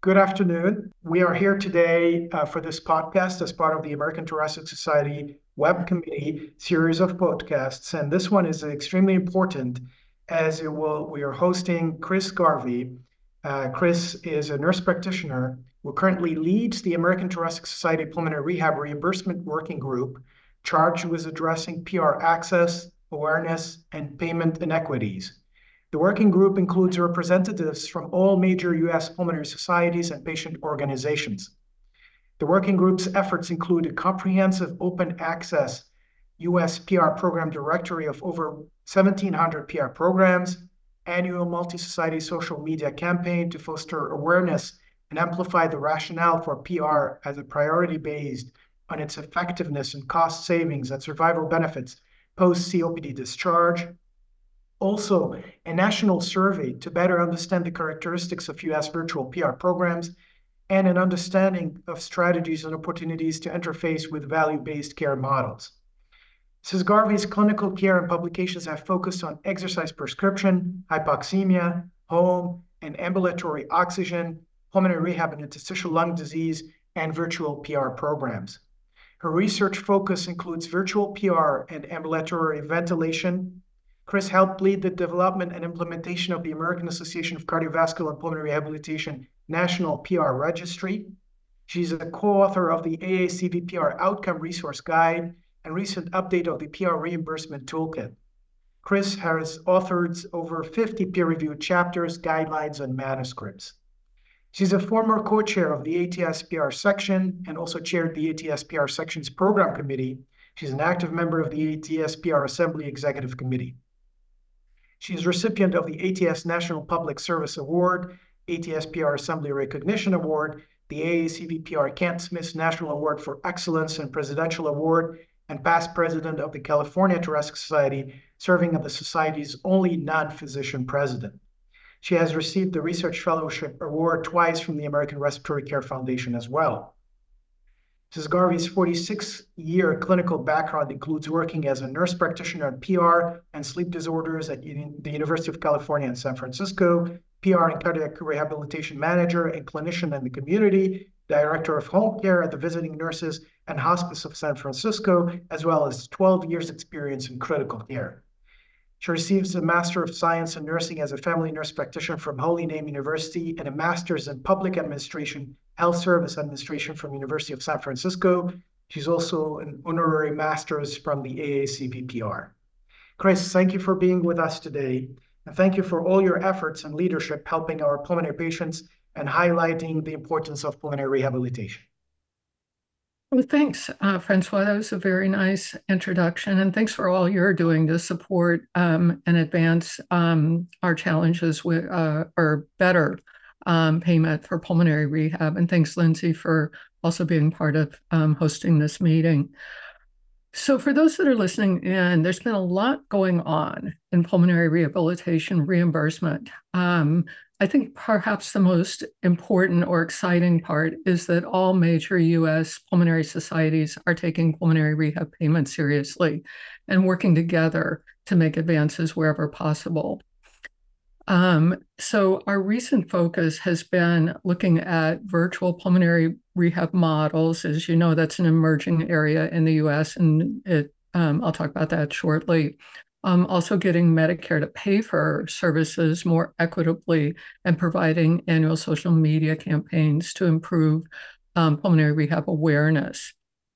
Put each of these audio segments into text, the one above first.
Good afternoon. We are here today uh, for this podcast as part of the American Thoracic Society Web Committee series of podcasts. And this one is extremely important as it will, we are hosting Chris Garvey. Uh, Chris is a nurse practitioner who currently leads the American Thoracic Society Pulmonary Rehab Reimbursement Working Group, charged with addressing PR access, awareness, and payment inequities. The working group includes representatives from all major U.S. pulmonary societies and patient organizations. The working group's efforts include a comprehensive open access U.S. PR program directory of over 1,700 PR programs, annual multi-society social media campaign to foster awareness and amplify the rationale for PR as a priority based on its effectiveness and cost savings and survival benefits post COPD discharge, also a national survey to better understand the characteristics of US virtual PR programs and an understanding of strategies and opportunities to interface with value-based care models. Mrs. Garvey's clinical care and publications have focused on exercise prescription, hypoxemia, home and ambulatory oxygen, pulmonary rehab and interstitial lung disease, and virtual PR programs. Her research focus includes virtual PR and ambulatory ventilation, Chris helped lead the development and implementation of the American Association of Cardiovascular and Pulmonary Rehabilitation National PR Registry. She's a co-author of the AACV PR Outcome Resource Guide and recent update of the PR Reimbursement Toolkit. Chris has authored over 50 peer-reviewed chapters, guidelines, and manuscripts. She's a former co-chair of the ATS PR section and also chaired the ATS PR section's program committee. She's an active member of the ATS PR Assembly Executive Committee. She is recipient of the ATS National Public Service Award, ATS PR Assembly Recognition Award, the AACV PR Kent Smith National Award for Excellence and Presidential Award, and past president of the California Thoracic Society, serving as the Society's only non-physician president. She has received the Research Fellowship Award twice from the American Respiratory Care Foundation as well. Mrs. Garvey's 46 year clinical background includes working as a nurse practitioner in PR and sleep disorders at the University of California in San Francisco, PR and cardiac rehabilitation manager and clinician in the community, director of home care at the Visiting Nurses and Hospice of San Francisco, as well as 12 years' experience in critical care. She receives a Master of Science in Nursing as a family nurse practitioner from Holy Name University and a Master's in Public Administration Health Service Administration from University of San Francisco. She's also an honorary master's from the AACVPR. Chris, thank you for being with us today. And thank you for all your efforts and leadership helping our pulmonary patients and highlighting the importance of pulmonary rehabilitation. Well, thanks, uh, Francois. That was a very nice introduction. And thanks for all you're doing to support um, and advance um, our challenges with, uh, or better um, payment for pulmonary rehab. And thanks, Lindsay, for also being part of um, hosting this meeting. So, for those that are listening in, there's been a lot going on in pulmonary rehabilitation reimbursement. Um, I think perhaps the most important or exciting part is that all major US pulmonary societies are taking pulmonary rehab payment seriously and working together to make advances wherever possible. Um, so our recent focus has been looking at virtual pulmonary rehab models. As you know, that's an emerging area in the U.S., and it, um, I'll talk about that shortly. Um, also getting Medicare to pay for services more equitably and providing annual social media campaigns to improve um, pulmonary rehab awareness.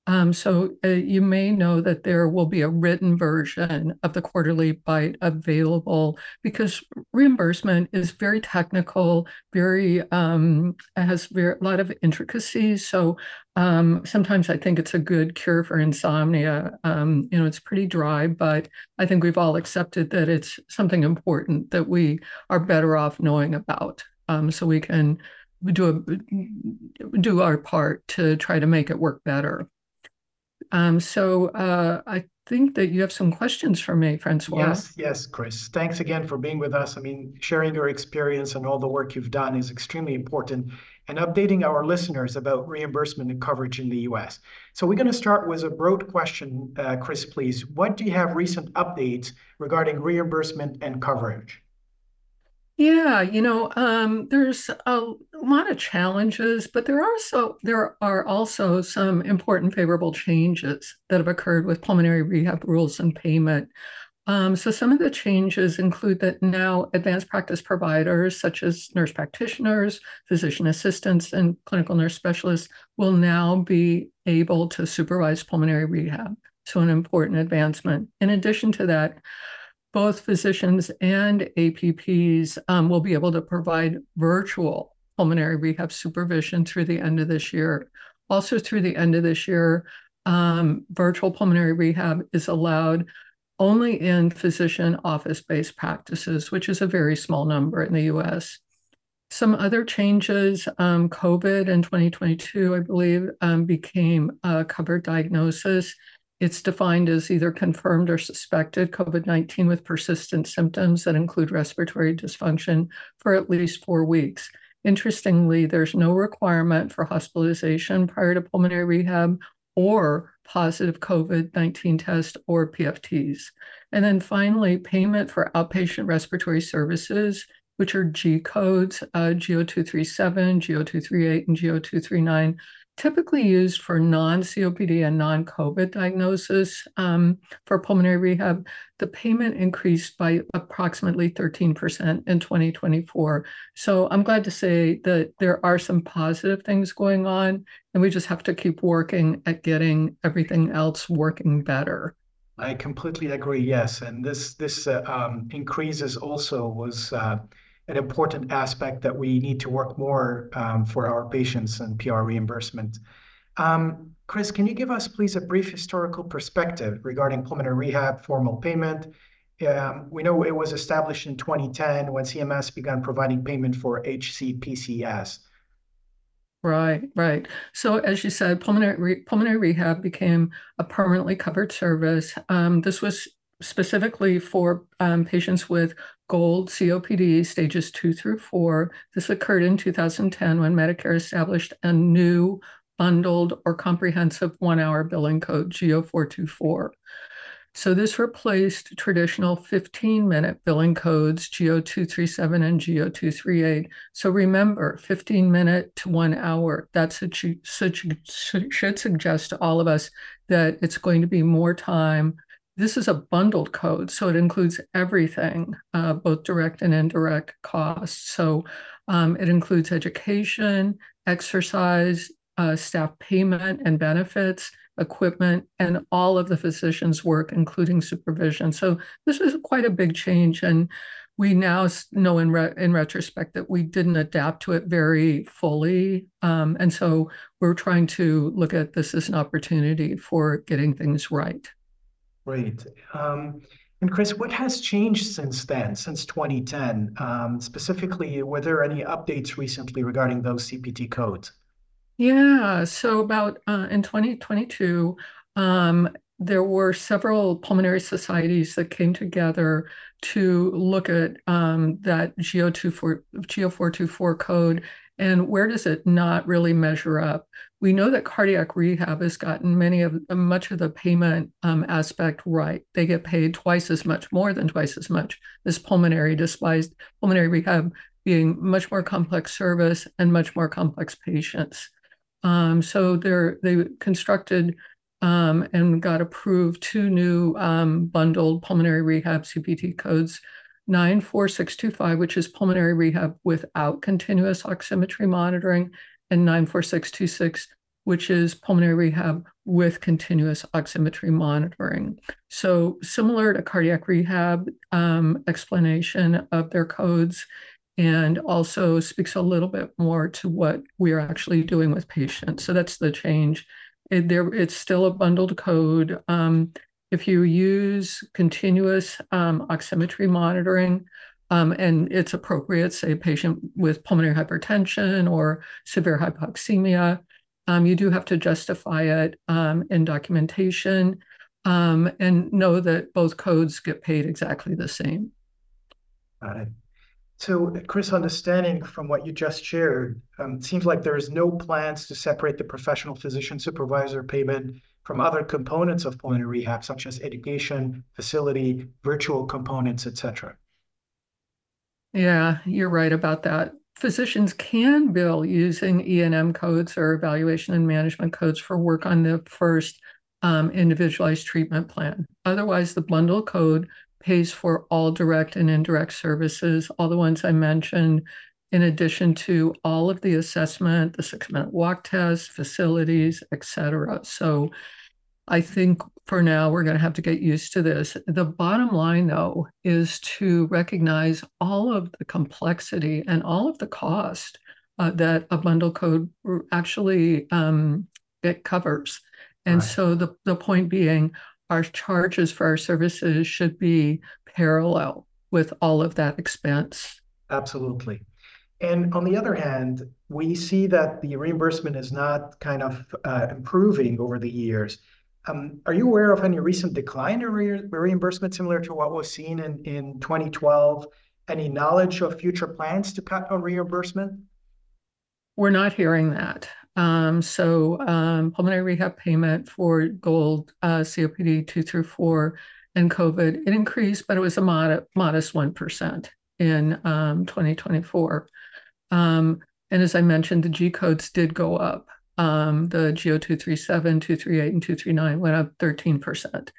Um, so uh, you may know that there will be a written version of the quarterly bite available because reimbursement is very technical, very um, has very, a lot of intricacies. So um, sometimes I think it's a good cure for insomnia. Um, you know, it's pretty dry, but I think we've all accepted that it's something important that we are better off knowing about, um, so we can do a, do our part to try to make it work better. Um, so uh, I think that you have some questions for me, Francois. Yes, yes, Chris. Thanks again for being with us. I mean, sharing your experience and all the work you've done is extremely important and updating our listeners about reimbursement and coverage in the US. So we're going to start with a broad question, uh, Chris, please. What do you have recent updates regarding reimbursement and coverage? Yeah, you know, um, there's a lot of challenges, but there are so there are also some important favorable changes that have occurred with pulmonary rehab rules and payment. Um, so some of the changes include that now advanced practice providers such as nurse practitioners, physician assistants, and clinical nurse specialists will now be able to supervise pulmonary rehab. So an important advancement. In addition to that, both physicians and APPs um, will be able to provide virtual pulmonary rehab supervision through the end of this year. Also, through the end of this year, um, virtual pulmonary rehab is allowed only in physician office based practices, which is a very small number in the US. Some other changes um, COVID in 2022, I believe, um, became a covered diagnosis it's defined as either confirmed or suspected COVID 19 with persistent symptoms that include respiratory dysfunction for at least four weeks. Interestingly, there's no requirement for hospitalization prior to pulmonary rehab or positive COVID 19 test or PFTs. And then finally, payment for outpatient respiratory services, which are G codes, uh, G0237, G0238, and G0239 typically used for non-COPD and non-COVID diagnosis um, for pulmonary rehab, the payment increased by approximately 13% in 2024. So I'm glad to say that there are some positive things going on, and we just have to keep working at getting everything else working better. I completely agree. Yes, and this this uh, um, increases also was uh, an important aspect that we need to work more um, for our patients and PR reimbursement. Um, Chris, can you give us, please, a brief historical perspective regarding pulmonary rehab formal payment? Um, we know it was established in 2010 when CMS began providing payment for HCPCS. Right, right. So as you said, pulmonary re pulmonary rehab became a permanently covered service. This was specifically for patients with gold COPD stages two through four. This occurred in 2010 when Medicare established a new bundled or comprehensive one hour billing code, G0424. So this replaced traditional 15 minute billing codes, G0237 and G0238. So remember, 15 minute to one hour, that should, should suggest to all of us that it's going to be more time this is a bundled code, so it includes everything, uh, both direct and indirect costs. So um, it includes education, exercise, uh, staff payment and benefits, equipment, and all of the physician's work, including supervision. So this is quite a big change. And we now know in, re in retrospect that we didn't adapt to it very fully. Um, and so we're trying to look at this as an opportunity for getting things right. Great. Um, and Chris, what has changed since then, since 2010? Um, specifically, were there any updates recently regarding those CPT codes? Yeah, so about uh, in 2022, um, there were several pulmonary societies that came together to look at that GO24, G0424 code and where does it not really measure up? We know that cardiac rehab has gotten many of much of the payment um, aspect right. They get paid twice as much, more than twice as much as pulmonary, despite pulmonary rehab being much more complex service and much more complex patients. Um, so they're they constructed um, and got approved two new um, bundled pulmonary rehab CPT codes 94625, which is pulmonary rehab without continuous oximetry monitoring, and 94626, which is pulmonary rehab with continuous oximetry monitoring. So, similar to cardiac rehab, um, explanation of their codes, and also speaks a little bit more to what we are actually doing with patients. So, that's the change. It, there, it's still a bundled code. Um, if you use continuous um, oximetry monitoring, um, and it's appropriate, say a patient with pulmonary hypertension or severe hypoxemia, um, you do have to justify it um, in documentation um, and know that both codes get paid exactly the same. Got it. So, Chris, understanding from what you just shared, um, it seems like there's no plans to separate the professional physician supervisor payment from other components of pulmonary rehab, such as education, facility, virtual components, etc. Yeah, you're right about that. Physicians can bill using E&M codes or evaluation and management codes for work on the first um, individualized treatment plan. Otherwise, the bundle code pays for all direct and indirect services, all the ones I mentioned, in addition to all of the assessment, the six minute walk test, facilities, et cetera. So I think for now we're going to have to get used to this. The bottom line, though, is to recognize all of the complexity and all of the cost uh, that a bundle code actually um, it covers. And right. so the, the point being, our charges for our services should be parallel with all of that expense. Absolutely. And on the other hand, we see that the reimbursement is not kind of uh, improving over the years. Um, are you aware of any recent decline in re reimbursement similar to what was seen in, in 2012? Any knowledge of future plans to cut on reimbursement? We're not hearing that. Um, so um, pulmonary rehab payment for gold uh, COPD two through four and COVID, it increased, but it was a mod modest 1% in um, 2024. Um, and as I mentioned, the G codes did go up. Um, the GO 237, 238, and 239 went up 13%.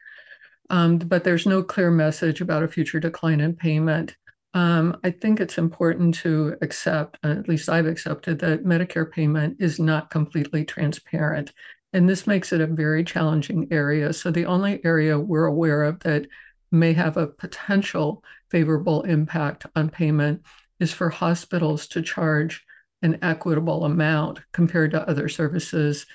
Um, but there's no clear message about a future decline in payment. Um, I think it's important to accept, at least I've accepted, that Medicare payment is not completely transparent. And this makes it a very challenging area. So the only area we're aware of that may have a potential favorable impact on payment is for hospitals to charge an equitable amount compared to other services.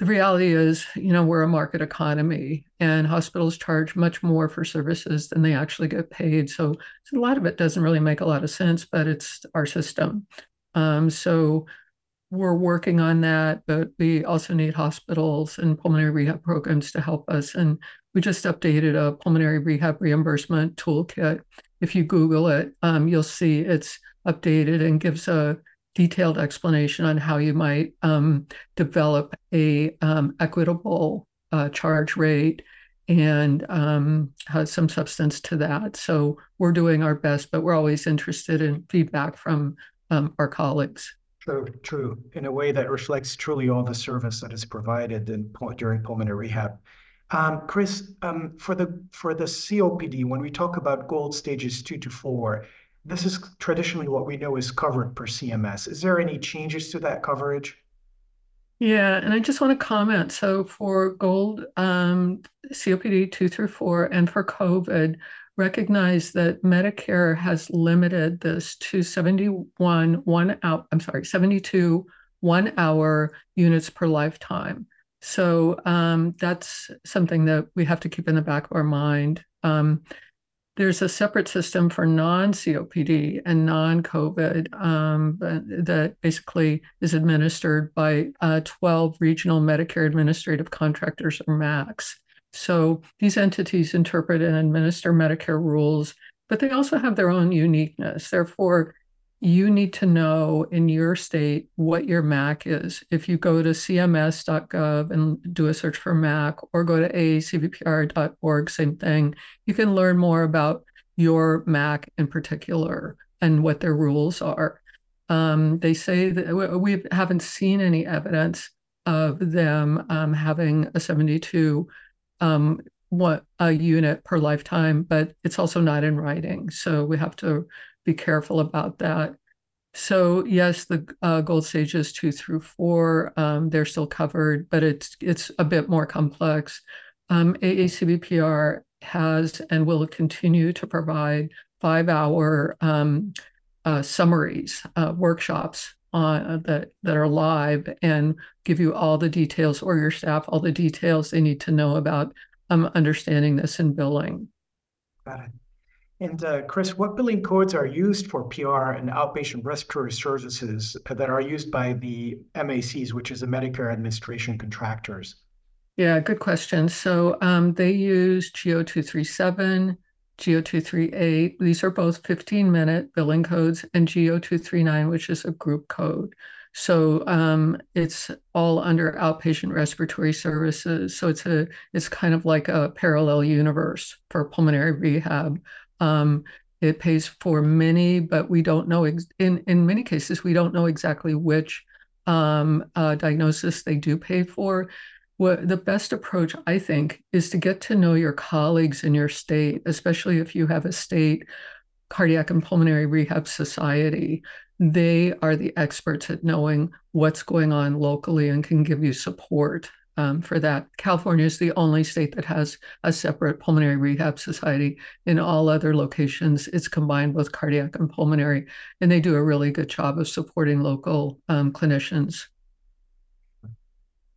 The reality is, you know, we're a market economy and hospitals charge much more for services than they actually get paid. So, so a lot of it doesn't really make a lot of sense, but it's our system. Um, so we're working on that, but we also need hospitals and pulmonary rehab programs to help us. And we just updated a pulmonary rehab reimbursement toolkit. If you Google it, um, you'll see it's updated and gives a detailed explanation on how you might um, develop a um, equitable uh, charge rate and um, has some substance to that. So we're doing our best, but we're always interested in feedback from um, our colleagues. True, true. In a way that reflects truly all the service that is provided in, during pulmonary rehab. Um, Chris, um, for the for the COPD, when we talk about gold stages two to four, this is traditionally what we know is covered per CMS. Is there any changes to that coverage? Yeah, and I just want to comment. So for gold, um, COPD two through four, and for COVID, recognize that Medicare has limited this to 71 one out. I'm sorry, 72 one hour units per lifetime. So um, that's something that we have to keep in the back of our mind. Um, there's a separate system for non-COPD and non-COVID um, that basically is administered by uh, 12 regional Medicare administrative contractors or MACs. So these entities interpret and administer Medicare rules, but they also have their own uniqueness. Therefore, you need to know in your state what your MAC is. If you go to cms.gov and do a search for MAC or go to aacvpr.org, same thing, you can learn more about your MAC in particular and what their rules are. Um, they say that we haven't seen any evidence of them um, having a 72 um, what a unit per lifetime, but it's also not in writing. So we have to be careful about that. So yes, the uh, gold stages two through four, um, they're still covered, but it's it's a bit more complex. Um, AACVPR has and will continue to provide five-hour um, uh, summaries, uh, workshops on, uh, that that are live and give you all the details, or your staff all the details they need to know about um, understanding this and billing. Got it. And uh, Chris, what billing codes are used for PR and outpatient respiratory services that are used by the MACs, which is the Medicare Administration contractors? Yeah, good question. So um, they use G0237, G0238. These are both 15 minute billing codes, and G0239, which is a group code. So um, it's all under outpatient respiratory services. So it's a it's kind of like a parallel universe for pulmonary rehab. Um, It pays for many, but we don't know. Ex- in in many cases, we don't know exactly which um, uh, diagnosis they do pay for. What the best approach, I think, is to get to know your colleagues in your state, especially if you have a state cardiac and pulmonary rehab society. They are the experts at knowing what's going on locally and can give you support um, for that. California is the only state that has a separate pulmonary rehab society. In all other locations, it's combined with cardiac and pulmonary, and they do a really good job of supporting local um, clinicians.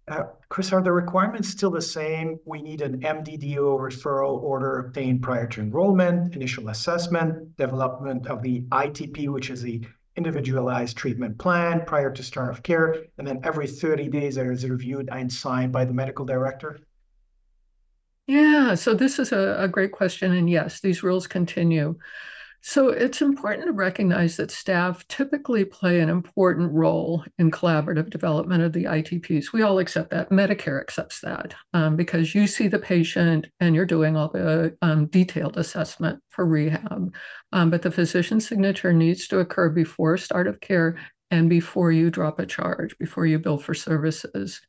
Uh, Chris, are the requirements still the same? We need an MDDO referral order obtained prior to enrollment, initial assessment, development of the ITP, which is the individualized treatment plan prior to start of care, and then every 30 days it is reviewed and signed by the medical director? Yeah, so this is a, a great question. And yes, these rules continue. So it's important to recognize that staff typically play an important role in collaborative development of the ITPs. We all accept that. Medicare accepts that um, because you see the patient and you're doing all the um, detailed assessment for rehab. Um, but the physician signature needs to occur before start of care and before you drop a charge, before you bill for services.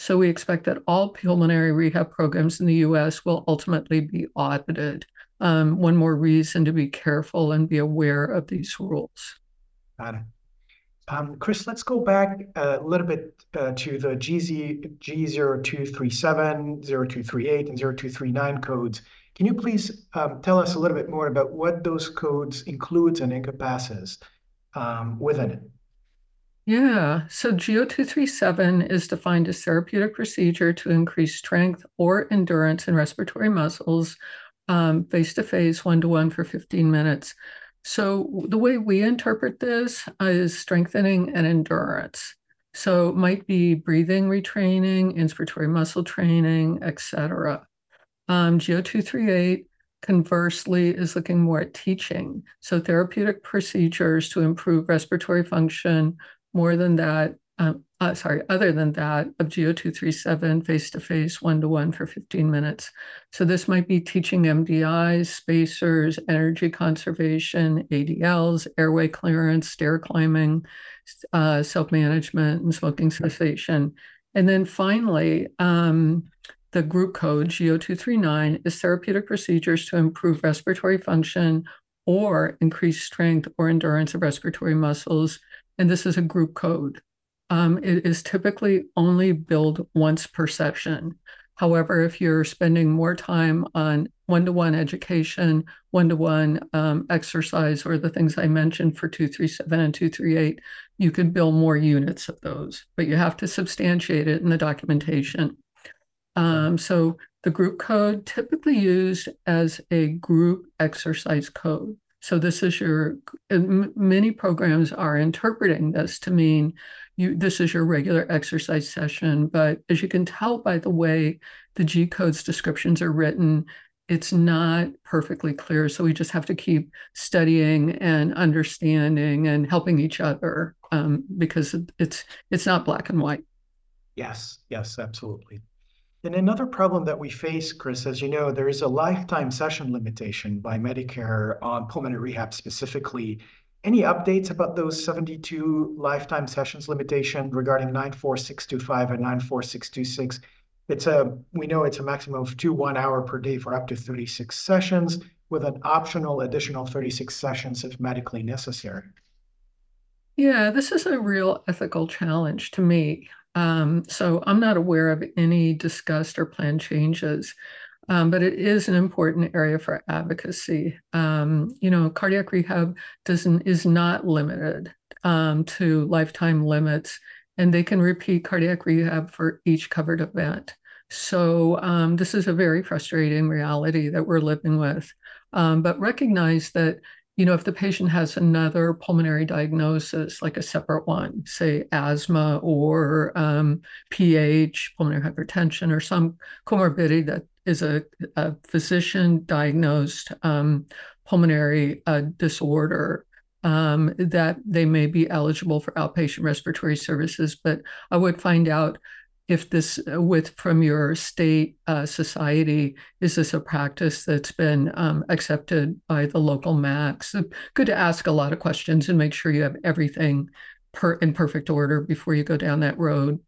So we expect that all pulmonary rehab programs in the US will ultimately be audited um, one more reason to be careful and be aware of these rules. Got it. Um, Chris, let's go back a little bit uh, to the GZ, G0237, 0238, and 0239 codes. Can you please um, tell us a little bit more about what those codes includes and encompasses um, within it? Yeah, so G0237 is defined as therapeutic procedure to increase strength or endurance in respiratory muscles face to face, one to one for 15 minutes. So the way we interpret this is strengthening and endurance. So it might be breathing retraining, inspiratory muscle training, etc. Um, G0238 conversely is looking more at teaching. So therapeutic procedures to improve respiratory function. More than that, um, uh, sorry, other than that, of G0237 face to face, one to one for 15 minutes. So this might be teaching MDIs, spacers, energy conservation, ADLs, airway clearance, stair climbing, uh, self management, and smoking cessation. And then finally, um, the group code G0239 is therapeutic procedures to improve respiratory function or increase strength or endurance of respiratory muscles. And this is a group code um, it is typically only billed once per session. However, if you're spending more time on one to one education, one to one exercise, or the things I mentioned for 237 and 238, you can bill more units of those, but you have to substantiate it in the documentation. Um, so the group code typically used as a group exercise code. So this is your, many programs are interpreting this to mean you this is your regular exercise session. But as you can tell by the way the G codes descriptions are written, it's not perfectly clear. So we just have to keep studying and understanding and helping each other um, because it's it's not black and white. Yes, yes, absolutely. And another problem that we face, Chris, as you know, there is a lifetime session limitation by Medicare on pulmonary rehab specifically. Any updates about those 72 lifetime sessions limitation regarding 94625 and 94626? It's a we know it's a maximum of two one hour per day for up to 36 sessions with an optional additional 36 sessions if medically necessary. Yeah, this is a real ethical challenge to me. Um, so I'm not aware of any discussed or planned changes. Um, but it is an important area for advocacy. Um, you know, cardiac rehab doesn't is not limited um, to lifetime limits, and they can repeat cardiac rehab for each covered event. So um, this is a very frustrating reality that we're living with. Um, but recognize that you know, if the patient has another pulmonary diagnosis, like a separate one, say asthma or um, PH, pulmonary hypertension, or some comorbidity that is a, a physician diagnosed um, pulmonary uh, disorder um, that they may be eligible for outpatient respiratory services. But I would find out if this with from your state uh, society is this a practice that's been um, accepted by the local MACs good to ask a lot of questions and make sure you have everything per in perfect order before you go down that road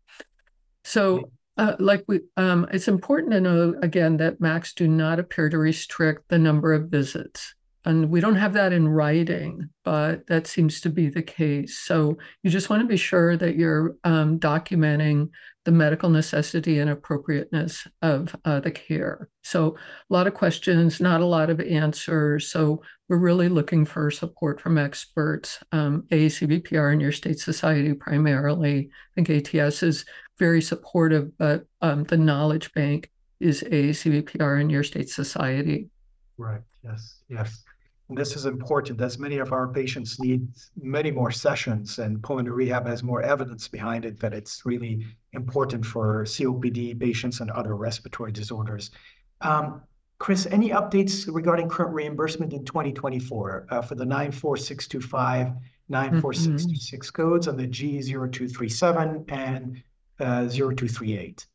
so uh, like we um, it's important to know again that MACs do not appear to restrict the number of visits and we don't have that in writing, but that seems to be the case. So you just want to be sure that you're um, documenting the medical necessity and appropriateness of uh, the care. So a lot of questions, not a lot of answers. So we're really looking for support from experts, um, AACVPR and your state society primarily. I think ATS is very supportive, but um, the knowledge bank is AACVPR and your state society. Right. Yes. Yes. This is important as many of our patients need many more sessions and pulmonary rehab has more evidence behind it that it's really important for COPD patients and other respiratory disorders. Um, Chris, any updates regarding current reimbursement in 2024 uh, for the 94625, 94626 mm-hmm. codes on the G0237 and uh, 0238?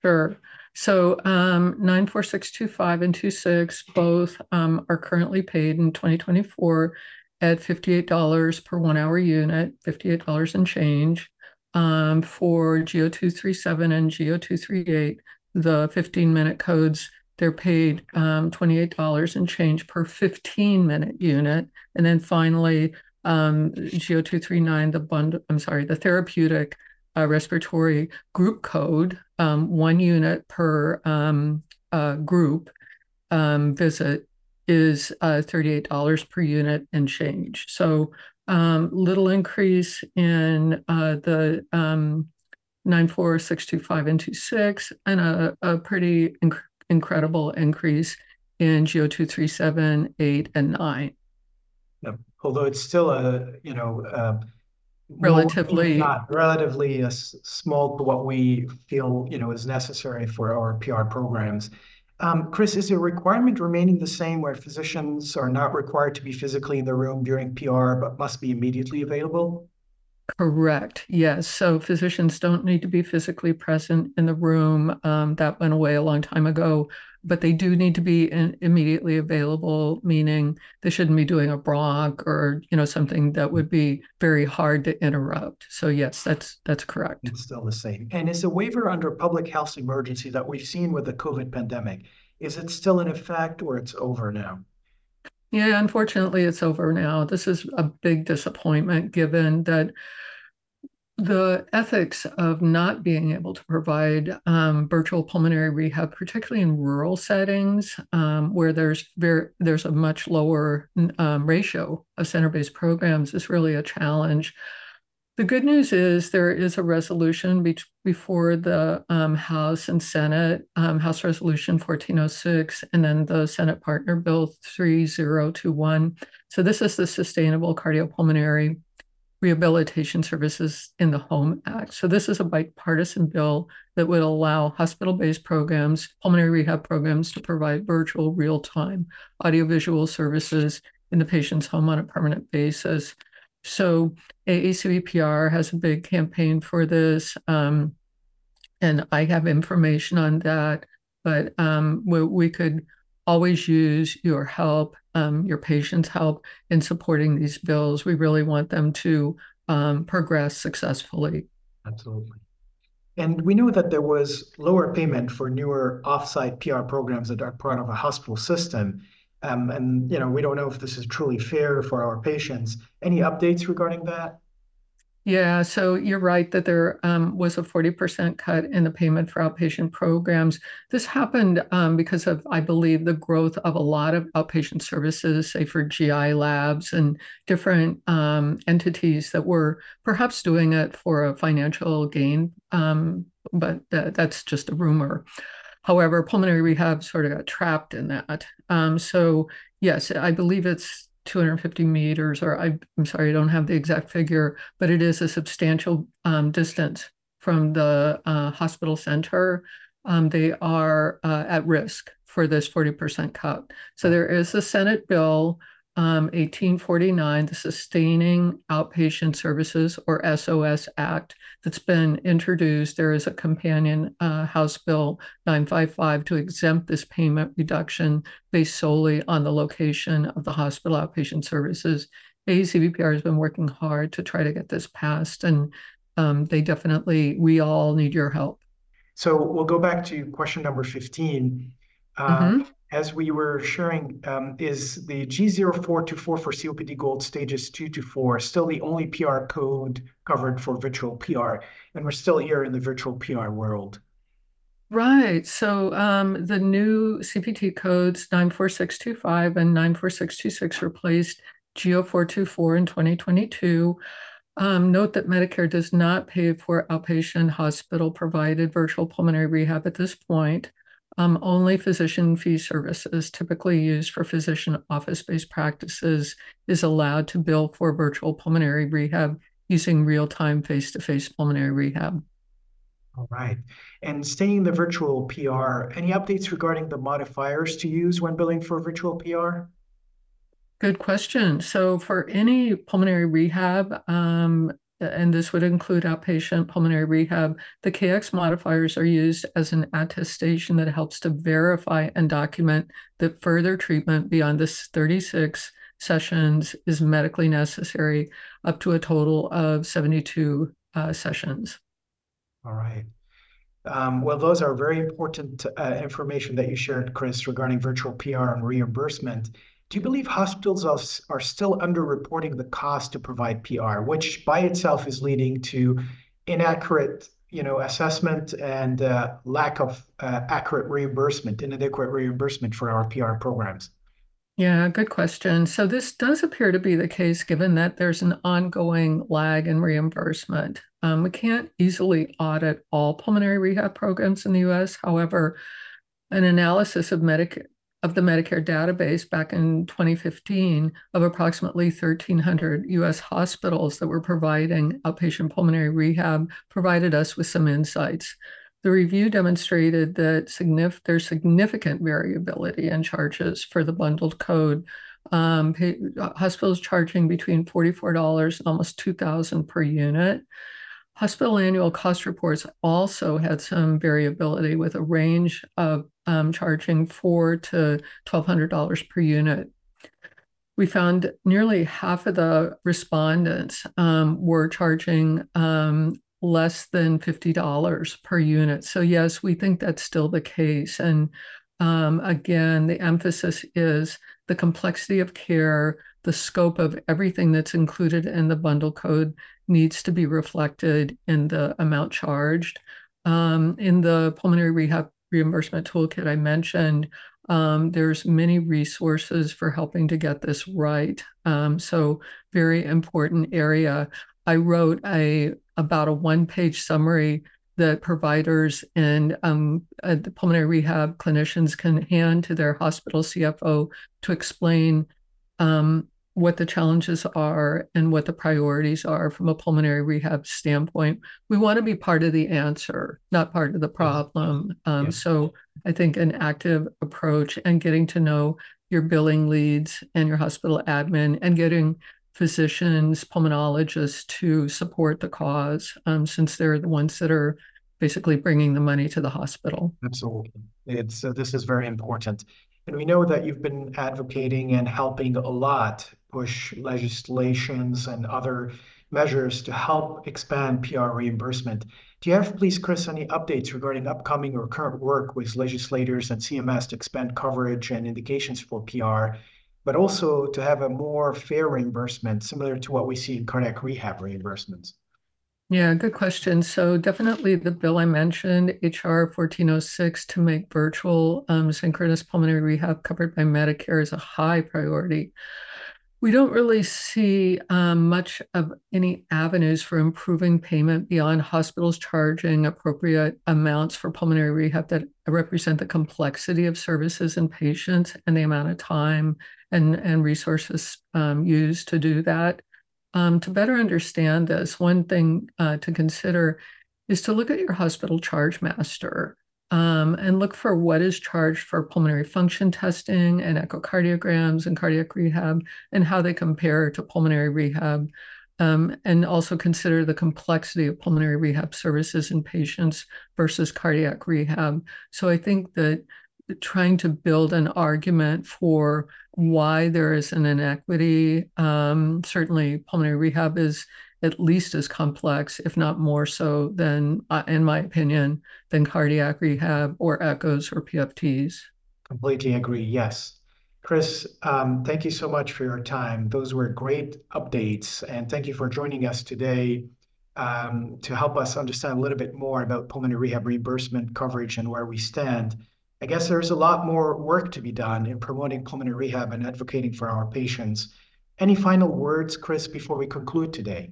Sure. So um, 94625 and 26 both um, are currently paid in 2024 at $58 per one hour unit, $58 and change. Um, for G0237 and G0238, the 15 minute codes, they're paid um, $28 and change per 15 minute unit. And then finally, um, G0239, the bund, I'm sorry, the therapeutic uh, respiratory group code, um, one unit per um, uh, group um, visit is uh, $38 per unit and change. So um, little increase in uh, the um, 94625 and 26 and a, a pretty inc incredible increase in G0237, 8, and 9. Yep. Although it's still a, you know, uh, relatively not relatively uh, small to what we feel you know is necessary for our PR programs. Um, Chris, is the requirement remaining the same where physicians are not required to be physically in the room during PR but must be immediately available? Correct. Yes. So physicians don't need to be physically present in the room. Um, that went away a long time ago but they do need to be in, immediately available, meaning they shouldn't be doing a bronch or you know something that would be very hard to interrupt. So yes, that's that's correct. It's still the same. And is a waiver under public health emergency that we've seen with the COVID pandemic, is it still in effect or it's over now? Yeah, unfortunately, it's over now. This is a big disappointment given that the ethics of not being able to provide um, virtual pulmonary rehab, particularly in rural settings um, where there's very there's a much lower um, ratio of center-based programs, is really a challenge. The good news is there is a resolution be- before the um, House and Senate, um, House Resolution 1406, and then the Senate Partner Bill 3021. So this is the Sustainable Cardiopulmonary Rehabilitation Services in the Home Act. So, this is a bipartisan bill that would allow hospital based programs, pulmonary rehab programs, to provide virtual, real time audiovisual services in the patient's home on a permanent basis. So, AACVPR has a big campaign for this. Um, and I have information on that, but um, we, we could always use your help, um, your patients' help in supporting these bills. We really want them to um, progress successfully. Absolutely. And we know that there was lower payment for newer offsite PR programs that are part of a hospital system. Um, and you know, we don't know if this is truly fair for our patients. Any updates regarding that? Yeah, so you're right that there um, was a 40% cut in the payment for outpatient programs. This happened um, because of, I believe, the growth of a lot of outpatient services, say for GI labs and different entities that were perhaps doing it for a financial gain, but th- that's just a rumor. However, pulmonary rehab sort of got trapped in that. Um, so, yes, I believe it's 250 meters, or I, am sorry, I don't have the exact figure, but it is a substantial um, distance from the uh, hospital center. Um, they are uh, at risk for this 40% cut. So there is a Senate bill um, 1849, the Sustaining Outpatient Services or SOS Act, that's been introduced. There is a companion uh, House Bill 955 to exempt this payment reduction based solely on the location of the hospital outpatient services. ACVPR has been working hard to try to get this passed, and um, they definitely, we all need your help. So we'll go back to question number 15. Uh, mm-hmm as we were sharing, um, is the G0424 for COPD Gold stages two to four still the only PR code covered for virtual PR? And we're still here in the virtual PR world. Right. So um, the new CPT codes 94625 and 94626 replaced G0424 in 2022. Um, note that Medicare does not pay for outpatient hospital provided virtual pulmonary rehab at this point. Um, only physician fee services typically used for physician office-based practices is allowed to bill for virtual pulmonary rehab using real-time face-to-face pulmonary rehab. All right. And staying the virtual PR, any updates regarding the modifiers to use when billing for virtual PR? Good question. So for any pulmonary rehab, um, and this would include outpatient pulmonary rehab, the KX modifiers are used as an attestation that helps to verify and document that further treatment beyond this 36 sessions is medically necessary up to a total of 72 uh, sessions. All right. Um, well, those are very important uh, information that you shared, Chris, regarding virtual PR and reimbursement. Do you believe hospitals are, still underreporting the cost to provide PR, which by itself is leading to inaccurate you know, assessment and uh, lack of uh, accurate reimbursement, inadequate reimbursement for our PR programs? Yeah, good question. So this does appear to be the case given that there's an ongoing lag in reimbursement. Um, we can't easily audit all pulmonary rehab programs in the US. However, an analysis of Medicare of the Medicare database back in 2015 of approximately 1,300 US hospitals that were providing outpatient pulmonary rehab provided us with some insights. The review demonstrated that signif- there's significant variability in charges for the bundled code. Um, pay- hospitals charging between $44 and almost 2,000 per unit. Hospital annual cost reports also had some variability with a range of um, charging four to $1,200 per unit. We found nearly half of the respondents um, were charging um, less than $50 per unit. So, yes, we think that's still the case. And um, again, the emphasis is the complexity of care, the scope of everything that's included in the bundle code needs to be reflected in the amount charged. Um, in the pulmonary rehab reimbursement toolkit I mentioned, um, there's many resources for helping to get this right. Um, so very important area. I wrote a about a one-page summary that providers and um, uh, the pulmonary rehab clinicians can hand to their hospital CFO to explain um, what the challenges are and what the priorities are from a pulmonary rehab standpoint. We want to be part of the answer, not part of the problem. Um, yeah. So I think an active approach and getting to know your billing leads and your hospital admin and getting physicians, pulmonologists to support the cause, um, since they're the ones that are basically bringing the money to the hospital. Absolutely, it's uh, this is very important, and we know that you've been advocating and helping a lot push legislations and other measures to help expand PR reimbursement. Do you have, please, Chris, any updates regarding upcoming or current work with legislators and CMS to expand coverage and indications for PR, but also to have a more fair reimbursement, similar to what we see in cardiac rehab reimbursements? Yeah, good question. So definitely the bill I mentioned, HR 1406, to make virtual um, synchronous pulmonary rehab covered by Medicare is a high priority. We don't really see um, much of any avenues for improving payment beyond hospitals charging appropriate amounts for pulmonary rehab that represent the complexity of services and patients and the amount of time and, and resources um, used to do that. Um, to better understand this, one thing uh, to consider is to look at your hospital charge master. Um, and look for what is charged for pulmonary function testing and echocardiograms and cardiac rehab and how they compare to pulmonary rehab. Um, and also consider the complexity of pulmonary rehab services in patients versus cardiac rehab. So I think that trying to build an argument for why there is an inequity, um, certainly pulmonary rehab is at least as complex, if not more so than, uh, in my opinion, than cardiac rehab or echoes or PFTs. Completely agree. Yes. Chris, um, thank you so much for your time. Those were great updates, and thank you for joining us today um, to help us understand a little bit more about pulmonary rehab reimbursement coverage and where we stand. I guess there's a lot more work to be done in promoting pulmonary rehab and advocating for our patients. Any final words, Chris, before we conclude today?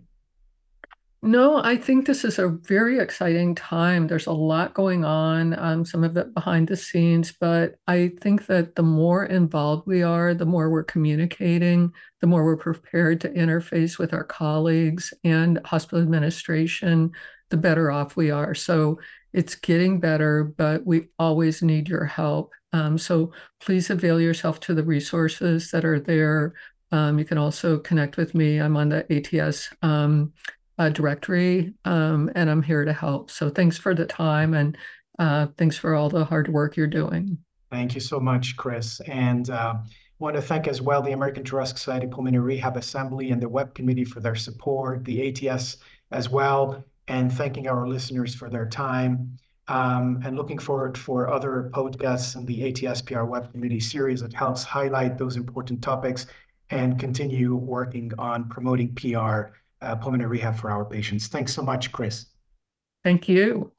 No, I think this is a very exciting time. There's a lot going on, um, some of it behind the scenes, but I think that the more involved we are, the more we're communicating, the more we're prepared to interface with our colleagues and hospital administration, the better off we are. So it's getting better, but we always need your help. Um, so please avail yourself to the resources that are there. Um, you can also connect with me. I'm on the ATS um, uh, directory, um, and I'm here to help. So thanks for the time and uh, thanks for all the hard work you're doing. Thank you so much, Chris. And uh, want to thank as well the American Thoracic Society Pulmonary Rehab Assembly and the Web Committee for their support, the ATS as well, and thanking our listeners for their time. Um, and looking forward for other podcasts in the ATSPR Web Committee series that helps highlight those important topics and continue working on promoting PR Uh, pulmonary rehab for our patients. Thanks so much, Chris. Thank you.